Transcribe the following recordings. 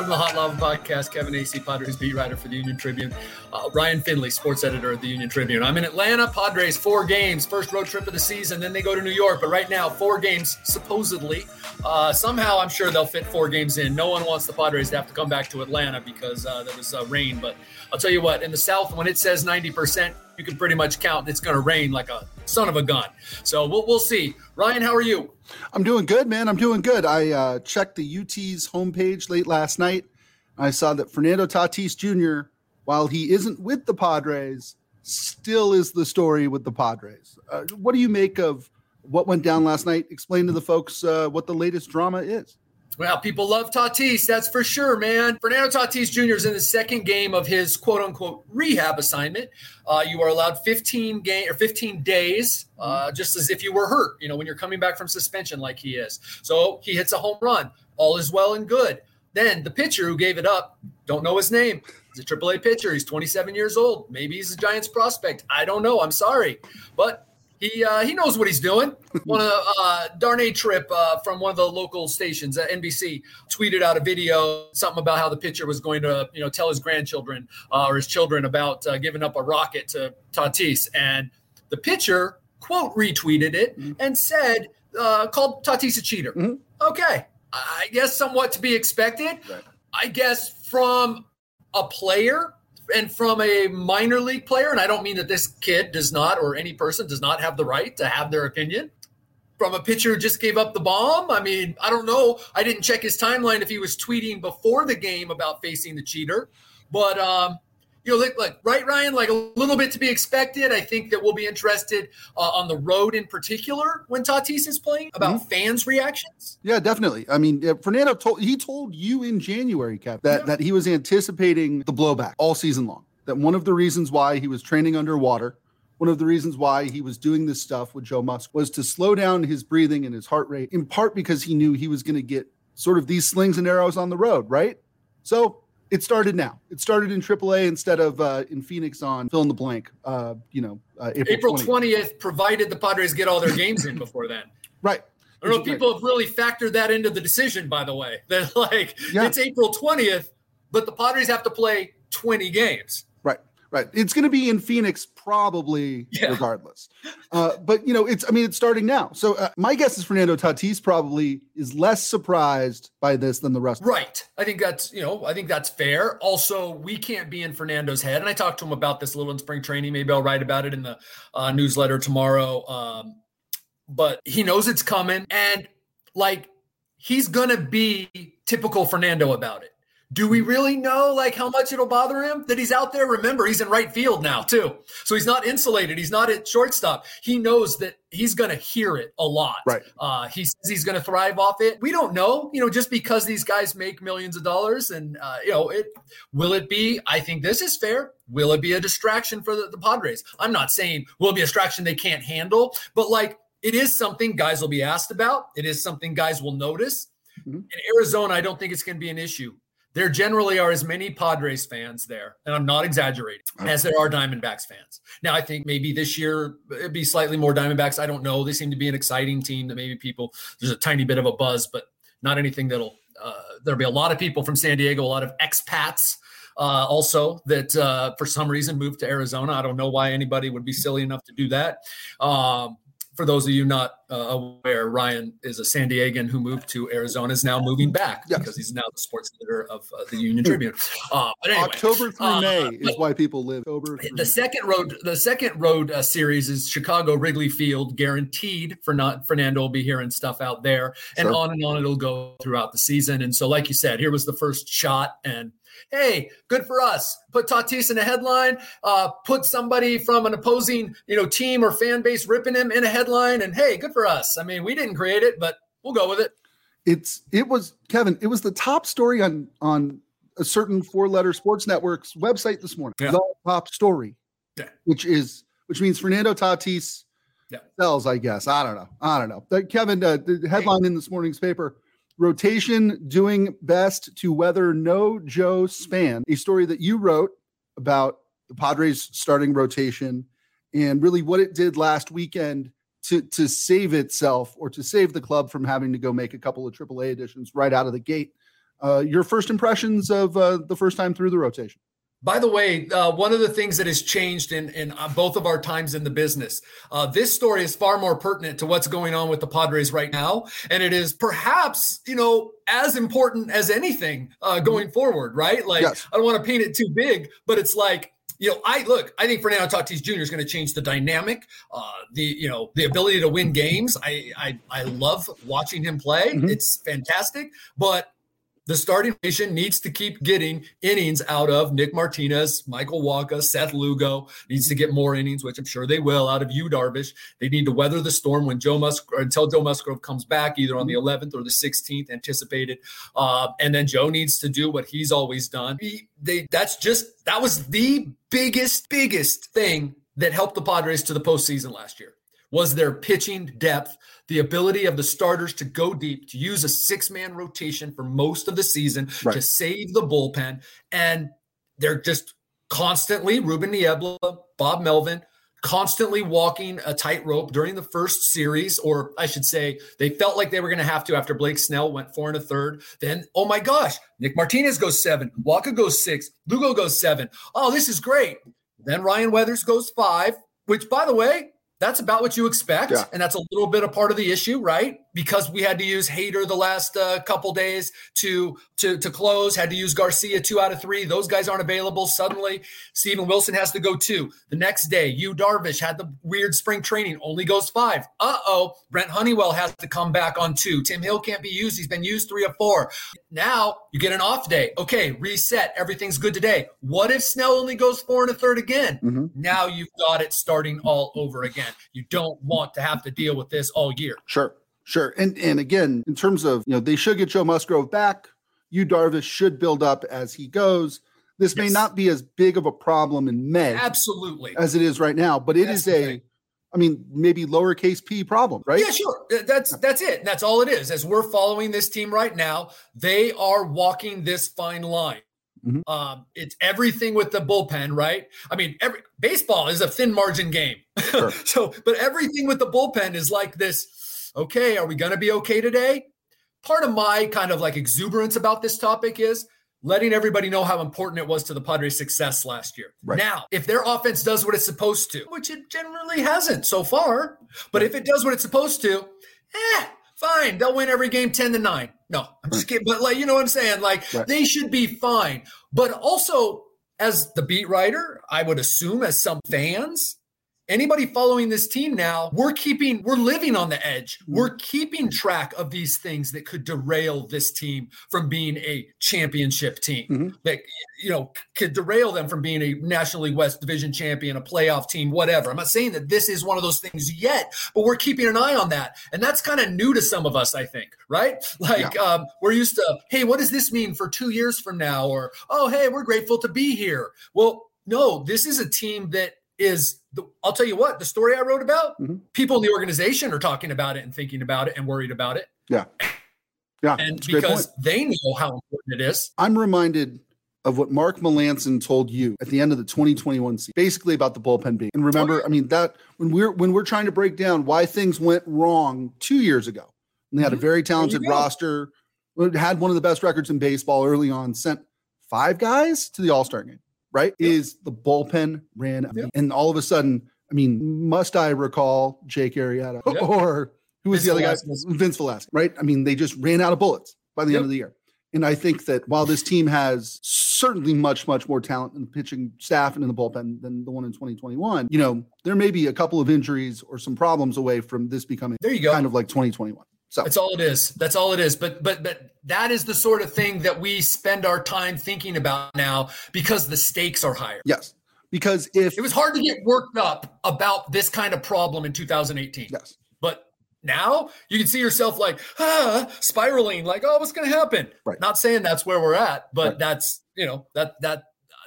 Welcome to the Hot Lava Podcast. Kevin Acee, Padres beat writer for the Union Tribune. Uh, Ryan Finley, sports editor of the Union Tribune. I'm in Atlanta. Padres, four games. First road trip of the season. Then they go to New York. But right now, four games, supposedly. Uh, somehow, I'm sure they'll fit four games in. No one wants the Padres to have to come back to Atlanta because uh, there was uh, rain. But I'll tell you what, in the South, when it says 90%, you can pretty much count it's going to rain like a son of a gun. So we'll, we'll see. Ryan, how are you? I'm doing good, man. I'm doing good. I uh, checked the UT's homepage late last night. I saw that Fernando Tatis Jr., while he isn't with the Padres, still is the story with the Padres. Uh, what do you make of what went down last night? Explain to the folks uh, what the latest drama is. Well, people love Tatis, that's for sure, man. Fernando Tatis Jr. is in the second game of his quote unquote rehab assignment. Uh, you are allowed 15 game or 15 days, uh, just as if you were hurt. You know, when you're coming back from suspension, like he is. So he hits a home run. All is well and good. Then the pitcher who gave it up, don't know his name. He's a AAA pitcher. He's 27 years old. Maybe he's a Giants prospect. I don't know. I'm sorry, but he uh, he knows what he's doing. One of uh, Darnay Trip uh, from one of the local stations, uh, NBC, tweeted out a video, something about how the pitcher was going to you know tell his grandchildren uh, or his children about uh, giving up a rocket to Tatis, and the pitcher quote retweeted it mm-hmm. and said uh, called Tatis a cheater. Mm-hmm. Okay, I guess somewhat to be expected. Right. I guess from a player and from a minor league player, and I don't mean that this kid does not or any person does not have the right to have their opinion. From a pitcher who just gave up the bomb. I mean, I don't know. I didn't check his timeline if he was tweeting before the game about facing the cheater, but um, you know, like, like, right, Ryan, like a little bit to be expected. I think that we'll be interested uh, on the road in particular when Tatis is playing about mm-hmm. fans' reactions. Yeah, definitely. I mean, Fernando told he told you in January, Cap, that yeah. that he was anticipating the blowback all season long. That one of the reasons why he was training underwater, one of the reasons why he was doing this stuff with Joe Musk was to slow down his breathing and his heart rate, in part because he knew he was going to get sort of these slings and arrows on the road, right? So it started now. It started in AAA instead of uh, in Phoenix on fill in the blank. Uh, you know, uh, April twentieth, provided the Padres get all their games in before then. Right. I don't know if people have really factored that into the decision. By the way, that like yeah. it's April twentieth, but the Padres have to play twenty games. Right. It's going to be in Phoenix probably yeah. regardless. Uh, but, you know, it's, I mean, it's starting now. So uh, my guess is Fernando Tatis probably is less surprised by this than the rest. Right. I think that's, you know, I think that's fair. Also, we can't be in Fernando's head. And I talked to him about this a little in spring training. Maybe I'll write about it in the uh, newsletter tomorrow. Um, but he knows it's coming. And like, he's going to be typical Fernando about it. Do we really know like how much it'll bother him that he's out there? Remember, he's in right field now too, so he's not insulated. He's not at shortstop. He knows that he's going to hear it a lot. Right. Uh, he says he's going to thrive off it. We don't know, you know, just because these guys make millions of dollars, and uh, you know, it will it be? I think this is fair. Will it be a distraction for the, the Padres? I'm not saying will it be a distraction they can't handle, but like it is something guys will be asked about. It is something guys will notice. Mm-hmm. In Arizona, I don't think it's going to be an issue there generally are as many Padres fans there, and I'm not exaggerating, as there are Diamondbacks fans. Now, I think maybe this year it'd be slightly more Diamondbacks. I don't know. They seem to be an exciting team that maybe people, there's a tiny bit of a buzz, but not anything that'll, uh, there'll be a lot of people from San Diego, a lot of expats. Uh, also, that uh, for some reason moved to Arizona. I don't know why anybody would be silly enough to do that. Um, for those of you not uh, aware, Ryan is a San Diegan who moved to Arizona, is now moving back yes. because he's now the sports editor of uh, the Union Tribune. Uh, but anyway, October through uh, May is why people live. October the May. second road, the second road uh, series is Chicago Wrigley Field, guaranteed for not Fernando will be hearing stuff out there, and sure. on and on it'll go throughout the season. And so, like you said, here was the first shot, and hey, good for us. Put Tatis in a headline, uh, put somebody from an opposing, you know, team or fan base ripping him in a headline, and hey, good for us. I mean, we didn't create it, but we'll go with it. It's it was Kevin. It was the top story on on a certain four letter sports network's website this morning. Yeah. The top story, yeah. which is which means Fernando Tatis yeah. sells. I guess I don't know. I don't know. Kevin, uh, the headline in this morning's paper Rotation doing best to weather no Joe span, a story that you wrote about the Padres starting rotation and really what it did last weekend to to save itself or to save the club from having to go make a couple of AAA additions right out of the gate. uh, your first impressions of uh, the first time through the rotation. By the way, uh, one of the things that has changed in, in uh, both of our times in the business, uh, this story is far more pertinent to what's going on with the Padres right now. And it is perhaps, you know, as important as anything uh, mm-hmm. going forward, right? Like, yes. I don't want to paint it too big, but it's like, you know, I look, I think Fernando Tatis Jr. is going to change the dynamic, uh, the, you know, the ability to win games. I, I, I love watching him play. Mm-hmm. It's fantastic. But the starting nation needs to keep getting innings out of Nick Martinez, Michael Wacha, Seth Lugo. Needs to get more innings, which I'm sure they will, out of Yu Darvish. They need to weather the storm when Joe Musgrove until Joe Musgrove comes back, either on the 11th or the 16th, anticipated. Uh, and then Joe needs to do what he's always done. He, they that's just that was the biggest, biggest thing that helped the Padres to the postseason last year was their pitching depth, the ability of the starters to go deep, to use a six man rotation for most of the season right. to save the bullpen. And they're just constantly, Ruben Niebla, Bob Melvin, constantly walking a tightrope during the first series, or I should say, they felt like they were going to have to after Blake Snell went four and a third. Then, oh my gosh, Nick Martinez goes seven, Wacha goes six, Lugo goes seven. Oh, this is great. Then Ryan Weathers goes five, which, by the way, that's about what you expect. Yeah. And that's a little bit a part of the issue, right? Because we had to use Hader the last uh, couple days to, to, to close, had to use Garcia two out of three. Those guys aren't available. Suddenly, Steven Wilson has to go two. The next day, Yu Darvish had the weird spring training, only goes five. Uh oh, Brent Honeywell has to come back on two. Tim Hill can't be used. He's been used three or four. Now you get an off day. Okay, reset. Everything's good today. What if Snell only goes four and a third again? Mm-hmm. Now you've got it starting all over again. You don't want to have to deal with this all year. Sure, sure. And and again, in terms of you know, they should get Joe Musgrove back. Yu Darvish should build up as he goes. This yes. may not be as big of a problem in May, absolutely, as it is right now, but it that's is a, I mean, maybe lowercase p problem, right? Yeah, sure. That's that's it. That's all it is. As we're following this team right now, they are walking this fine line. Mm-hmm. Um, it's everything with the bullpen, right? I mean, every baseball is a thin margin game. Sure. so, but everything with the bullpen is like this. Okay, are we going to be okay today? Part of my kind of like exuberance about this topic is letting everybody know how important it was to the Padres' success last year. Right. Now, if their offense does what it's supposed to, which it generally hasn't so far, but if it does what it's supposed to, eh, fine. They'll win every game 10 to 9. No, I'm just kidding. But like, you know what I'm saying? Like right. they should be fine. But also, as the beat writer, I would assume as some fans, anybody following this team now, we're keeping, we're living on the edge. Mm-hmm. We're keeping track of these things that could derail this team from being a championship team. Mm-hmm. That you know could derail them from being a National League West Division champion, a playoff team, whatever. I'm not saying that this is one of those things yet, but we're keeping an eye on that, and that's kind of new to some of us, I think. Right? Like yeah. um, we're used to, hey, what does this mean for two years from now? Or oh, hey, we're grateful to be here. Well, no, this is a team that is the, I'll tell you what, the story I wrote about, mm-hmm. people in the organization are talking about it and thinking about it and worried about it. Yeah. Yeah. And because they know how important it is. I'm reminded of what Mark Melancon told you at the end of the 2021 season, basically about the bullpen being. And remember. I mean, that when we're when we're trying to break down why things went wrong two years ago, and they had mm-hmm. a very talented roster, had one of the best records in baseball early on, sent five guys to the All-Star game right? Yep. Is the bullpen ran yep. and all of a sudden, I mean, must I recall Jake Arrieta yep. or who was Vince the other Velasquez. guy? Vince Velasquez, right? I mean, they just ran out of bullets by the end of the year. And I think that while this team has certainly much, much more talent in the pitching staff and in the bullpen than the one in 2021, you know, there may be a couple of injuries or some problems away from this becoming there you go. kind of like 2021. So that's all it is. That's all it is. But but but that is the sort of thing that we spend our time thinking about now because the stakes are higher. Yes. Because if it was hard to get worked up about this kind of problem in 2018. Yes. But now you can see yourself like ah, spiraling, like, oh, what's gonna happen? Right. Not saying that's where we're at, but right. that's you know, that that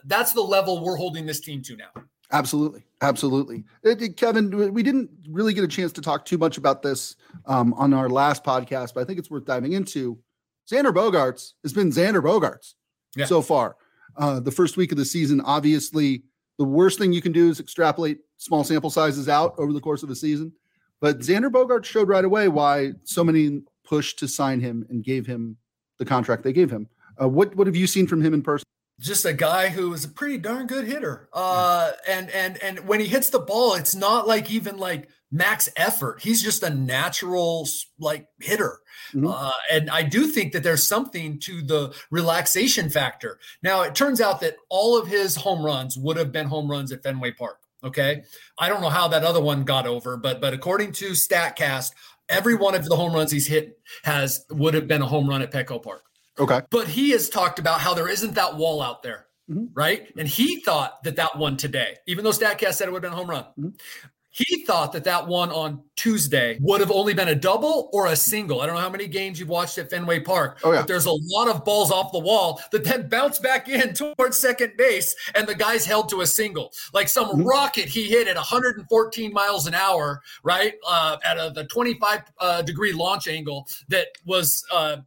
that's the level we're holding this team to now. Absolutely. Absolutely. It, it, Kevin, we didn't really get a chance to talk too much about this um, on our last podcast, but I think it's worth diving into. Xander Bogaerts has been Xander Bogaerts yeah. so far. Uh, the first week of the season, obviously, the worst thing you can do is extrapolate small sample sizes out over the course of a season. But Xander Bogaerts showed right away why so many pushed to sign him and gave him the contract they gave him. Uh, what what have you seen from him in person? Just a guy who is a pretty darn good hitter. Uh, and and and when he hits the ball, it's not like even like max effort. He's just a natural like hitter. Mm-hmm. Uh, and I do think that there's something to the relaxation factor. Now it turns out that all of his home runs would have been home runs at Fenway Park. Okay, I don't know how that other one got over, but but according to Statcast, every one of the home runs he's hit has would have been a home run at Petco Park. Okay, but he has talked about how there isn't that wall out there. Mm-hmm. Right. And he thought that that one today, even though StatCast said it would have been a home run, mm-hmm. He thought that that one on Tuesday would have only been a double or a single. I don't know how many games you've watched at Fenway Park, oh, yeah. but there's a lot of balls off the wall that then bounce back in towards second base, and the guy's held to a single. Like some mm-hmm. rocket he hit at 114 miles an hour, right? Uh, at a, the 25 uh, degree launch angle that was uh,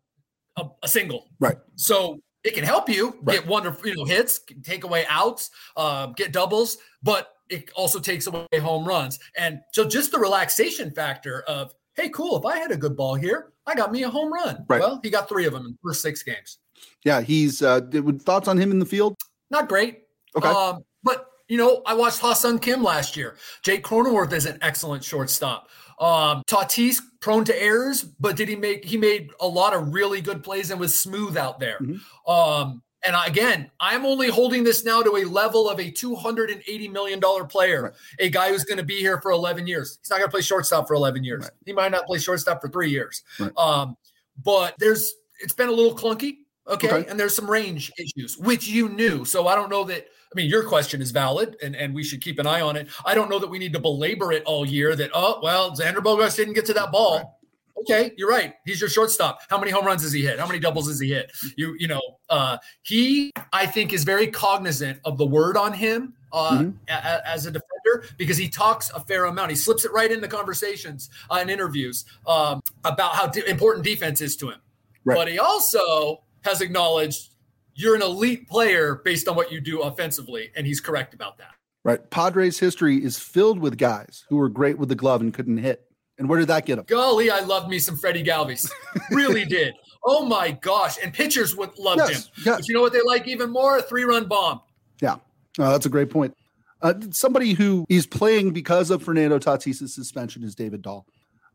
a, a single. Right. So it can help you right. get wonderful, you know, hits, take away outs, uh, get doubles, but it also takes away home runs. And so just the relaxation factor of, hey, cool, if I had a good ball here, I got me a home run. Right. Well, he got three of them in the first six games. Yeah, he's uh thoughts on him in the field? Not great. Okay. Um, but you know, I watched Ha-Seong Kim last year. Jake Cronenworth is an excellent shortstop. Um, Tatis prone to errors, but did he make he made a lot of really good plays and was smooth out there. Mm-hmm. Um, and again, I'm only holding this now to a level of a $280 million player, right. a guy who's going to be here for 11 years. He's not going to play shortstop for 11 years. Right. He might not play shortstop for three years. Right. Um, but there's, it's been a little clunky. Okay? okay. And there's some range issues, which you knew. So I don't know that, I mean, your question is valid and, and we should keep an eye on it. I don't know that we need to belabor it all year that, oh, well, Xander Bogaerts didn't get to that ball okay, you're right. He's your shortstop. How many home runs has he hit? How many doubles has he hit? You, you know, uh, he, I think, is very cognizant of the word on him uh, mm-hmm. a, as a defender because he talks a fair amount. He slips it right into conversations uh, and interviews um, about how de- important defense is to him. Right. But he also has acknowledged you're an elite player based on what you do offensively, and he's correct about that. Right. Padres history is filled with guys who were great with the glove and couldn't hit. And where did that get him? Golly, I loved me some Freddie Galvis. really did. Oh my gosh. And pitchers would love yes, him. Yes. But you know what they like even more? A three run bomb. Yeah. That's a great point. Uh, somebody who is playing because of Fernando Tatis' suspension is David Dahl.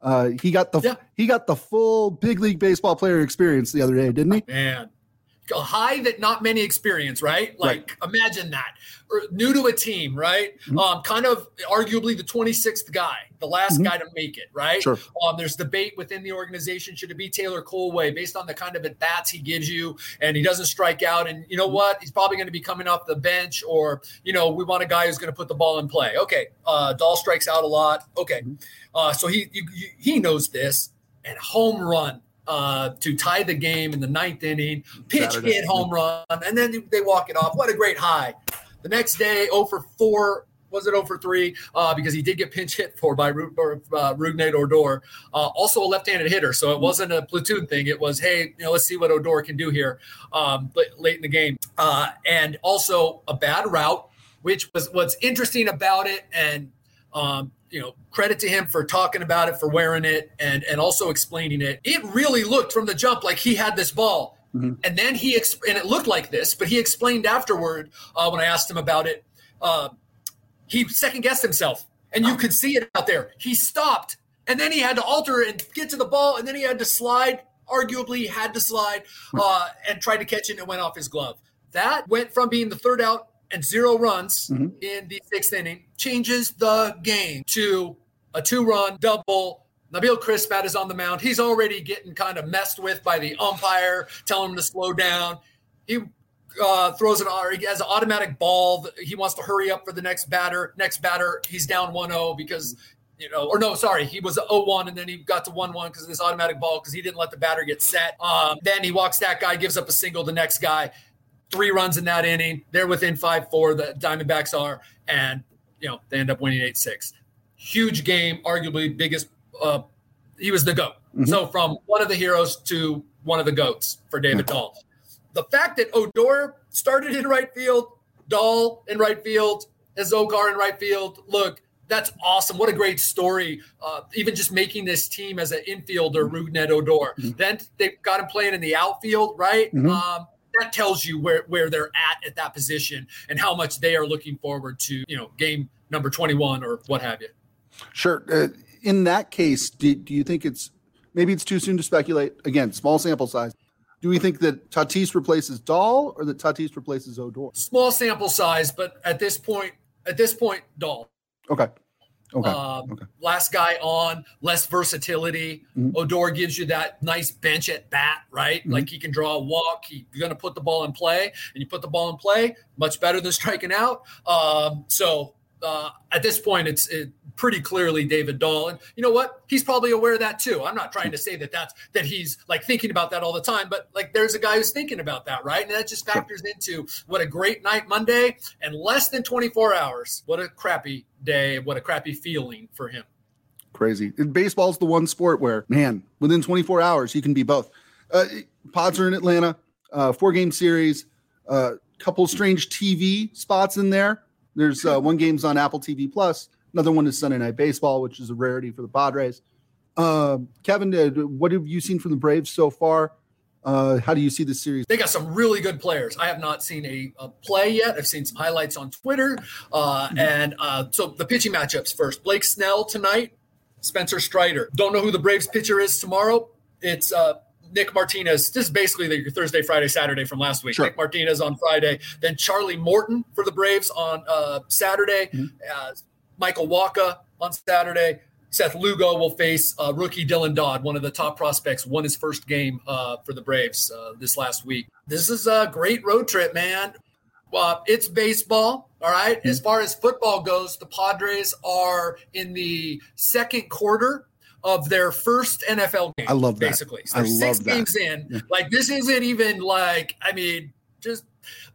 Uh, he got the yeah. he got the full big league baseball player experience the other day, didn't he? Man, a high that not many experience, right? Like right. imagine that. Or new to a team, right? Mm-hmm. Um, kind of arguably the 26th guy, the last mm-hmm. guy to make it, right? Sure. Um, there's debate within the organization. Should it be Taylor Kohlwey based on the kind of at bats he gives you and he doesn't strike out? And you know mm-hmm. what? He's probably going to be coming off the bench, or you know, we want a guy who's going to put the ball in play. Okay. Uh, Dahl strikes out a lot. Okay. Mm-hmm. Uh, so he, he he knows this and home run uh, to tie the game in the ninth inning, pitch Saturday. hit home run, and then they walk it off. What a great high. The next day, 0 for 4, was it 0 for 3? Uh, because he did get pinch hit for by Ru- uh, Rougned Odor. Uh, also a left-handed hitter, so it wasn't a platoon thing. It was, hey, you know, let's see what Odor can do here um, late in the game. Uh, and also a bad route, which was what's interesting about it. And um, you know, credit to him for talking about it, for wearing it, and and also explaining it. It really looked from the jump like he had this ball, mm-hmm. and then he exp- and it looked like this, but he explained afterward uh, when I asked him about it. Uh, he second guessed himself, and you could see it out there. He stopped, and then he had to alter and get to the ball, and then he had to slide. Arguably, had to slide uh, and tried to catch it, and it went off his glove. That went from being the third out and zero runs mm-hmm. in the sixth inning changes the game to a two run double. Nabil Crismatt is on the mound. He's already getting kind of messed with by the umpire, telling him to slow down. He uh, throws an he has an automatic ball. He wants to hurry up for the next batter. Next batter, he's down 1-0 because you know, or no, sorry, he was 0-1 and then he got to 1-1 because of this automatic ball because he didn't let the batter get set. Um, then he walks that guy, gives up a single. The next guy, three runs in that inning. They're within five four. The Diamondbacks are, and you know they end up winning eight six. Huge game, arguably biggest. Uh, he was the goat. Mm-hmm. So from one of the heroes to one of the goats for David mm-hmm. Dahl. The fact that Odor started in right field, Dahl in right field, Azocar in right field. Look, that's awesome. What a great story. Uh, even just making this team as an infielder, Rougned Odor. Mm-hmm. Then they got him playing in the outfield, right? Mm-hmm. Um, that tells you where where they're at at that position and how much they are looking forward to you know game number 21 or what have you. Sure. Uh, in that case, do, do you think it's maybe it's too soon to speculate? Again, small sample size. Do we think that Tatis replaces Dahl or that Tatis replaces Odor? Small sample size, but at this point, at this point, Dahl. Okay. Okay. Um, okay. Last guy on, less versatility. Mm-hmm. Odor gives you that nice bench at bat, right? Mm-hmm. Like he can draw a walk. He's going to put the ball in play, and you put the ball in play, much better than striking out. Um, so uh, at this point, it's it, pretty clearly David Dahl, and you know what? He's probably aware of that too. I'm not trying to say that that's that he's like thinking about that all the time, but like there's a guy who's thinking about that, right? And that just factors into what a great night Monday and less than 24 hours. What a crappy day! What a crappy feeling for him. Crazy. Baseball's the one sport where, man, within 24 hours you can be both. Uh, pods are in Atlanta, uh, four game series, a uh, couple strange TV spots in there there's uh, one game's on Apple TV Plus. Another one is Sunday Night Baseball, which is a rarity for the Padres. Uh, Kevin, uh, what have you seen from the Braves so far? Uh, how do you see the series? They got some really good players. I have not seen a, a play yet. I've seen some highlights on Twitter. Uh, mm-hmm. And uh, so the pitching matchups first Blake Snell tonight, Spencer Strider. Don't know who the Braves pitcher is tomorrow. It's uh, Nick Martinez. This is basically the Thursday, Friday, Saturday from last week. Sure. Nick Martinez on Friday, then Charlie Morton for the Braves on uh, Saturday. Mm-hmm. Michael Wacha on Saturday. Seth Lugo will face uh, rookie Dylan Dodd, one of the top prospects. Won his first game uh, for the Braves uh, this last week. This is a great road trip, man. Well, it's baseball. All right? mm-hmm. As far as football goes, the Padres are in the second quarter of their first NFL game. I love that. Basically, so I six games in. Yeah. Like this isn't even like I mean, just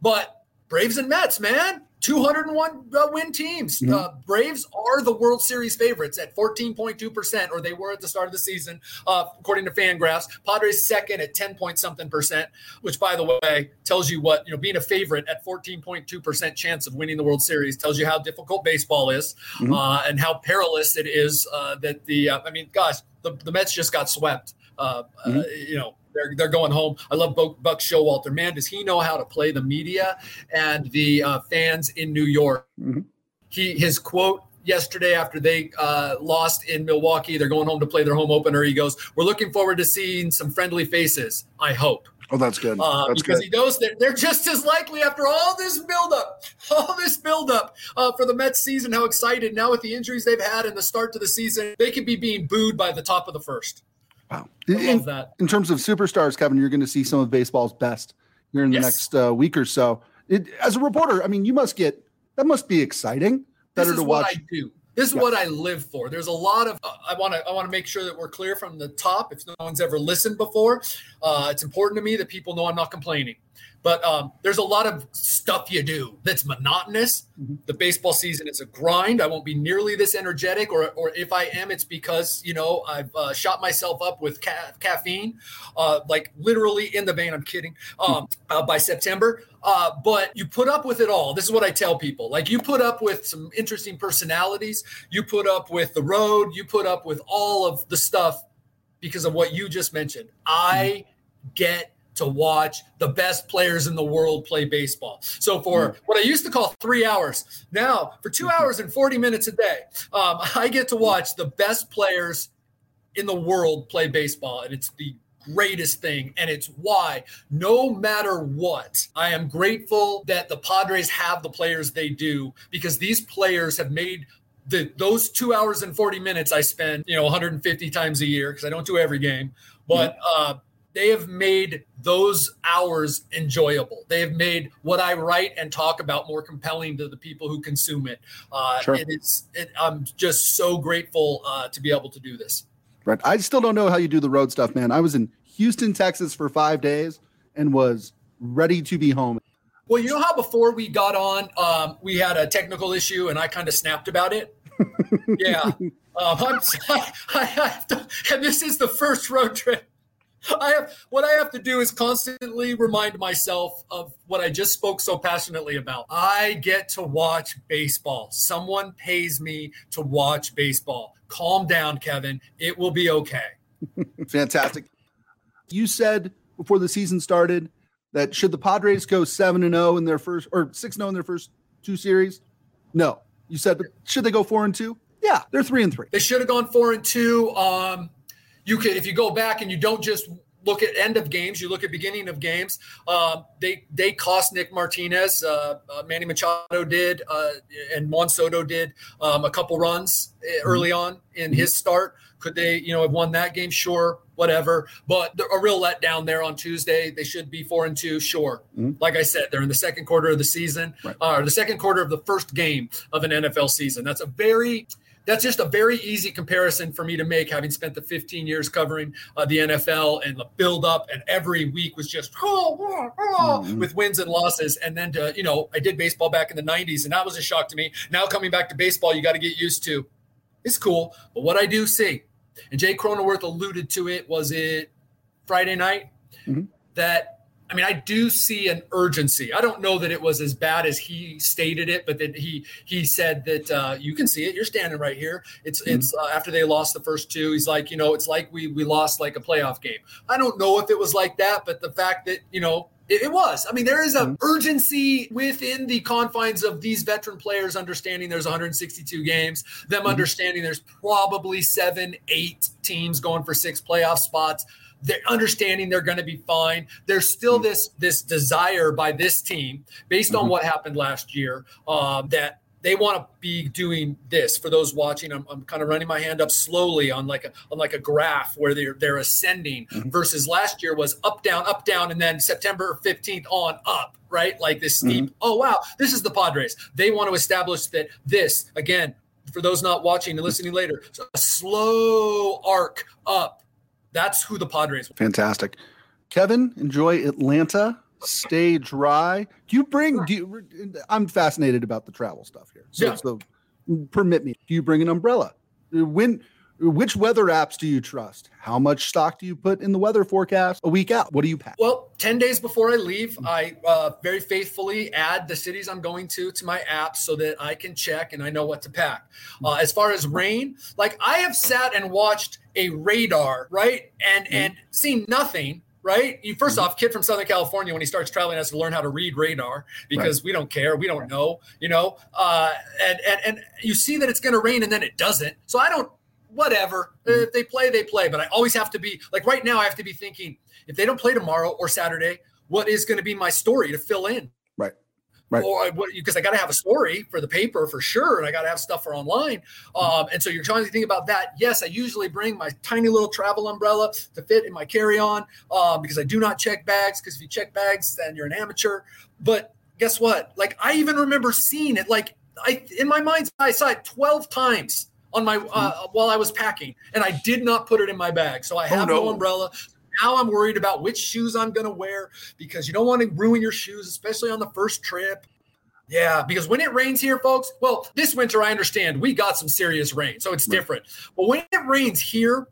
but Braves and Mets, man. 201 uh, win teams. Mm-hmm. Uh, Braves are the World Series favorites at 14.2%, or they were at the start of the season, uh, according to Fangraphs. Padres second at 10 point something percent, which, by the way, tells you what, you know, being a favorite at 14.2% chance of winning the World Series tells you how difficult baseball is mm-hmm. Uh, and how perilous it is uh, that the, uh, I mean, gosh, the, the Mets just got swept. Mm-hmm. you know, they're, they're going home. I love Buck, Showalter. Man, does he know how to play the media and the uh, fans in New York? Mm-hmm. He his quote yesterday after they uh, lost in Milwaukee. They're going home to play their home opener. He goes, "We're looking forward to seeing some friendly faces. I hope." Oh, that's good. Uh, that's because good. he knows that they're just as likely after all this buildup, all this buildup uh, for the Mets season. How excited now with the injuries they've had and the start to the season, they could be being booed by the top of the first. Wow. In, that. in terms of superstars, Kevin, you're going to see some of baseball's best here in the yes. next uh, week or so. It, as a reporter, I mean, you must get that must be exciting. Better to watch. I do. This is yeah. what I live for. There's a lot of uh, I want to I want to make sure that we're clear from the top. If no one's ever listened before, uh, it's important to me that people know I'm not complaining. But um, there's a lot of stuff you do that's monotonous. Mm-hmm. The baseball season is a grind. I won't be nearly this energetic, or, or if I am, it's because you know I've uh, shot myself up with ca- caffeine, uh, like literally in the vein. I'm kidding. Um, uh, by September, uh, but you put up with it all. This is what I tell people. Like you put up with some interesting personalities. You put up with the road. You put up with all of the stuff because of what you just mentioned. I mm-hmm. get to watch the best players in the world play baseball. So for mm. what I used to call three hours, now for two mm-hmm. hours and 40 minutes a day, um, I get to watch the best players in the world play baseball. And it's the greatest thing. And it's why, no matter what, I am grateful that the Padres have the players they do because these players have made the, those two hours and 40 minutes I spend, you know, 150 times a year because I don't do every game. But uh, they have made those hours enjoyable. They have made what I write and talk about more compelling to the people who consume it. Uh, sure. It is. It, I'm just so grateful uh, to be able to do this. Right. I still don't know how you do the road stuff, man. I was in Houston, Texas for five days and was ready to be home. Well, you know how before we got on, um, we had a technical issue and I kind of snapped about it. yeah. Um, I'm, I, I to, and this is the first road trip I have what I have to do is constantly remind myself of what I just spoke so passionately about. I get to watch baseball. Someone pays me to watch baseball. Calm down, Kevin. It will be okay. Fantastic. You said before the season started that should the Padres go seven and zero in their first or six zero in their first two series? No, you said, but should they go four and two? Yeah, they're three and three. They should have gone four and two. Um, you could if you go back and you don't just look at end of games, you look at beginning of games. Uh, they they cost Nick Martinez, uh, uh, Manny Machado did, uh, and Juan Soto did um, a couple runs eh, early on in his start. Could they, you know, have won that game? Sure, whatever. But a real letdown there on Tuesday. They should be four and two. Sure. Mm-hmm. Like I said, they're in the second quarter of the season, right. uh, or the second quarter of the first game of an NFL season. That's a very that's just a very easy comparison for me to make, having spent the 15 years covering uh, the NFL and the build up, and every week was just oh, oh, oh, mm-hmm. with wins and losses. And then to, you know, I did baseball back in the 90s, and that was a shock to me. Now coming back to baseball, you got to get used to. It's cool, but what I do see, and Jay Cronenworth alluded to it, was it Friday night mm-hmm. that I mean, I do see an urgency. I don't know that it was as bad as he stated it, but that he he said that uh, you can see it. You're standing right here. It's mm-hmm. it's uh, after they lost the first two. He's like, you know, it's like we we lost like a playoff game. I don't know if it was like that, but the fact that you know it, was. I mean, there is an mm-hmm. urgency within the confines of these veteran players understanding there's 162 games, them mm-hmm. understanding there's probably seven, eight teams going for six playoff spots they're understanding they're going to be fine. There's still mm-hmm. this this desire by this team, based on mm-hmm. what happened last year, um, that they want to be doing this. For those watching, I'm, I'm kind of running my hand up slowly on like a on like a graph where they're they're ascending. Mm-hmm. Versus last year was up down up down, and then September 15th on up. Right, like this steep. Mm-hmm. Oh wow, this is the Padres. They want to establish that this again. For those not watching and listening later, a slow arc up that's who the Padres. Was. Fantastic, Kevin. Enjoy Atlanta. Stay dry. Do you bring? Do you? I'm fascinated about the travel stuff here. So, yeah. so permit me. Do you bring an umbrella? When? Which weather apps do you trust? How much stock do you put in the weather forecast a week out? What do you pack? Well, 10 days before I leave, I uh, very faithfully add the cities I'm going to to my app so that I can check and I know what to pack. Uh, as far as rain, like I have sat and watched a radar, right? And mm-hmm. and seen nothing right? You 1st mm-hmm. off, kid from Southern California, when he starts traveling, has to learn how to read radar because right. we don't care, we don't know, you know. Uh, and and and you see that it's going to rain, and then it doesn't. So I don't. Whatever. Mm-hmm. If they play, they play. But I always have to be like right now. I have to be thinking if they don't play tomorrow or Saturday, what is going to be my story to fill in? Right. Right. Or because I got to have a story for the paper for sure, and I got to have stuff for online. Um, and so you're trying to think about that. Yes, I usually bring my tiny little travel umbrella to fit in my carry-on um, because I do not check bags. Because if you check bags, then you're an amateur. But guess what? Like I even remember seeing it. Like I in my mind's eye, I saw it 12 times on my uh, mm-hmm. while I was packing, and I did not put it in my bag. So I oh, have oh, no. no umbrella now I'm worried about which shoes I'm going to wear because you don't want to ruin your shoes, especially on the first trip. Yeah, because when it rains here, folks, well, this winter, I understand we got some serious rain, so it's different. But when it rains here,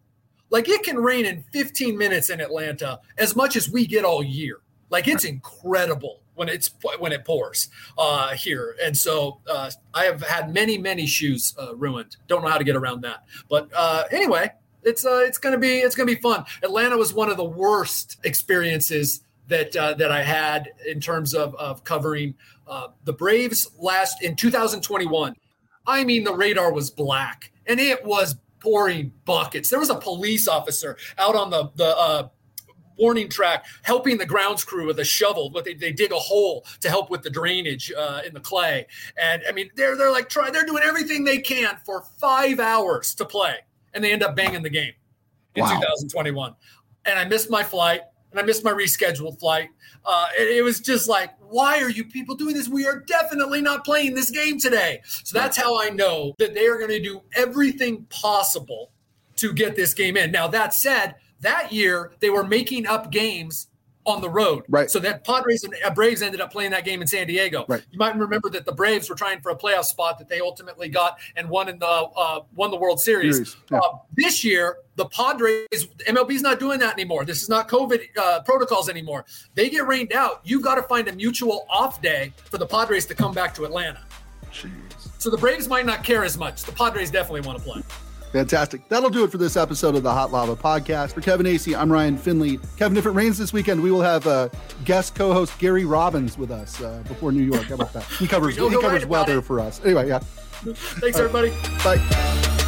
like it can rain in 15 minutes in Atlanta as much as we get all year. Like it's incredible when it's when it pours uh, here, and so uh, I have had many many shoes uh, ruined. Don't know how to get around that, but uh, anyway, it's uh, it's gonna be it's gonna be fun. Atlanta was one of the worst experiences that uh, that I had in terms of of covering the Braves last in 2021. I mean, the radar was black and it was pouring buckets. There was a police officer out on the the warning track helping the grounds crew with a shovel but they, they dig a hole to help with the drainage uh, in the clay and i mean they're they're like trying they're doing everything they can for five hours to play and they end up banging the game in wow. 2021. And I missed my flight and I missed my rescheduled flight. Uh, it, it, was just like, why are you people doing this? We are definitely not playing this game today. So that's how I know that they are going to do everything possible to get this game in. Now, that said, that year they were making up games on the road. Right. So that Padres and uh, Braves ended up playing that game in San Diego. Right. You might remember that the Braves were trying for a playoff spot that they ultimately got and won in the uh, won the World Series. Series. Yeah. Uh, this year, the Padres MLB's not doing that anymore. This is not COVID uh, protocols anymore. They get rained out. You've got to find a mutual off day for the Padres to come back to Atlanta. Jeez. So the Braves might not care as much. The Padres definitely want to play. Fantastic. That'll do it for this episode of the Hot Lava Podcast. For Kevin Acee, I'm Ryan Finley. Kevin, if it rains this weekend, we will have uh, guest co-host Gary Robbins with us uh, before New York. How about that? He covers he covers weather for us. Anyway, yeah. Thanks, everybody. Bye.